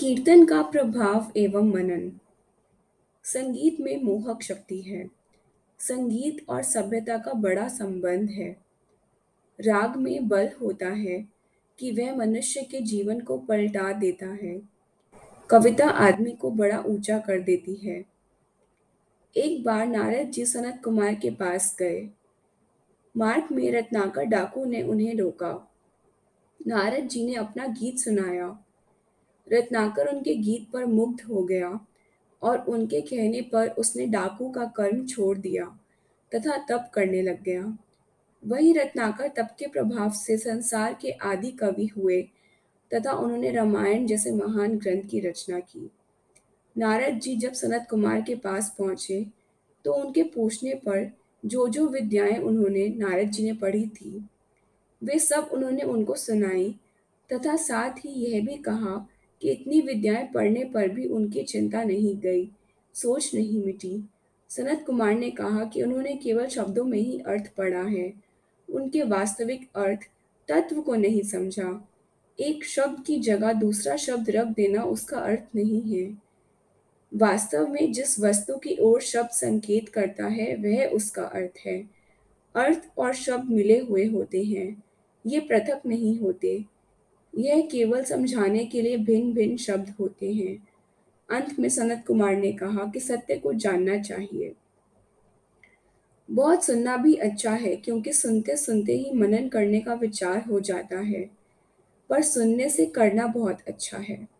कीर्तन का प्रभाव एवं मनन। संगीत में मोहक शक्ति है। संगीत और सभ्यता का बड़ा संबंध है। राग में बल होता है कि वह मनुष्य के जीवन को पलटा देता है। कविता आदमी को बड़ा ऊँचा कर देती है। एक बार नारद जी सनत कुमार के पास गए। मार्ग में रत्नाकर डाकू ने उन्हें रोका। नारद जी ने अपना गीत सुनाया। रत्नाकर उनके गीत पर मुग्ध हो गया और उनके कहने पर उसने डाकू का कर्म छोड़ दिया तथा तप करने लग गया। वही रत्नाकर तप के प्रभाव से संसार के आदि कवि हुए तथा उन्होंने रामायण जैसे महान ग्रंथ की रचना की। नारद जी जब सनत कुमार के पास पहुँचे तो उनके पूछने पर जो जो विद्याएँ उन्होंने नारद जी ने पढ़ी थी, वे सब उन्होंने उनको सुनाई तथा साथ ही यह भी कहा कि इतनी विद्याएँ पढ़ने पर भी उनकी चिंता नहीं गई, सोच नहीं मिटी। सनत कुमार ने कहा कि उन्होंने केवल शब्दों में ही अर्थ पढ़ा है। उनके वास्तविक अर्थ तत्व को नहीं समझा। एक शब्द की जगह दूसरा शब्द रख देना उसका अर्थ नहीं है। वास्तव में जिस वस्तु की ओर शब्द संकेत करता है, वह उसका अर्थ है। अर्थ और शब्द मिले हुए होते हैं। ये पृथक नहीं होते। यह केवल समझाने के लिए भिन्न भिन्न शब्द होते हैं। अंत में सनत कुमार ने कहा कि सत्य को जानना चाहिए। बहुत सुनना भी अच्छा है क्योंकि सुनते सुनते ही मनन करने का विचार हो जाता है, पर सुनने से करना बहुत अच्छा है।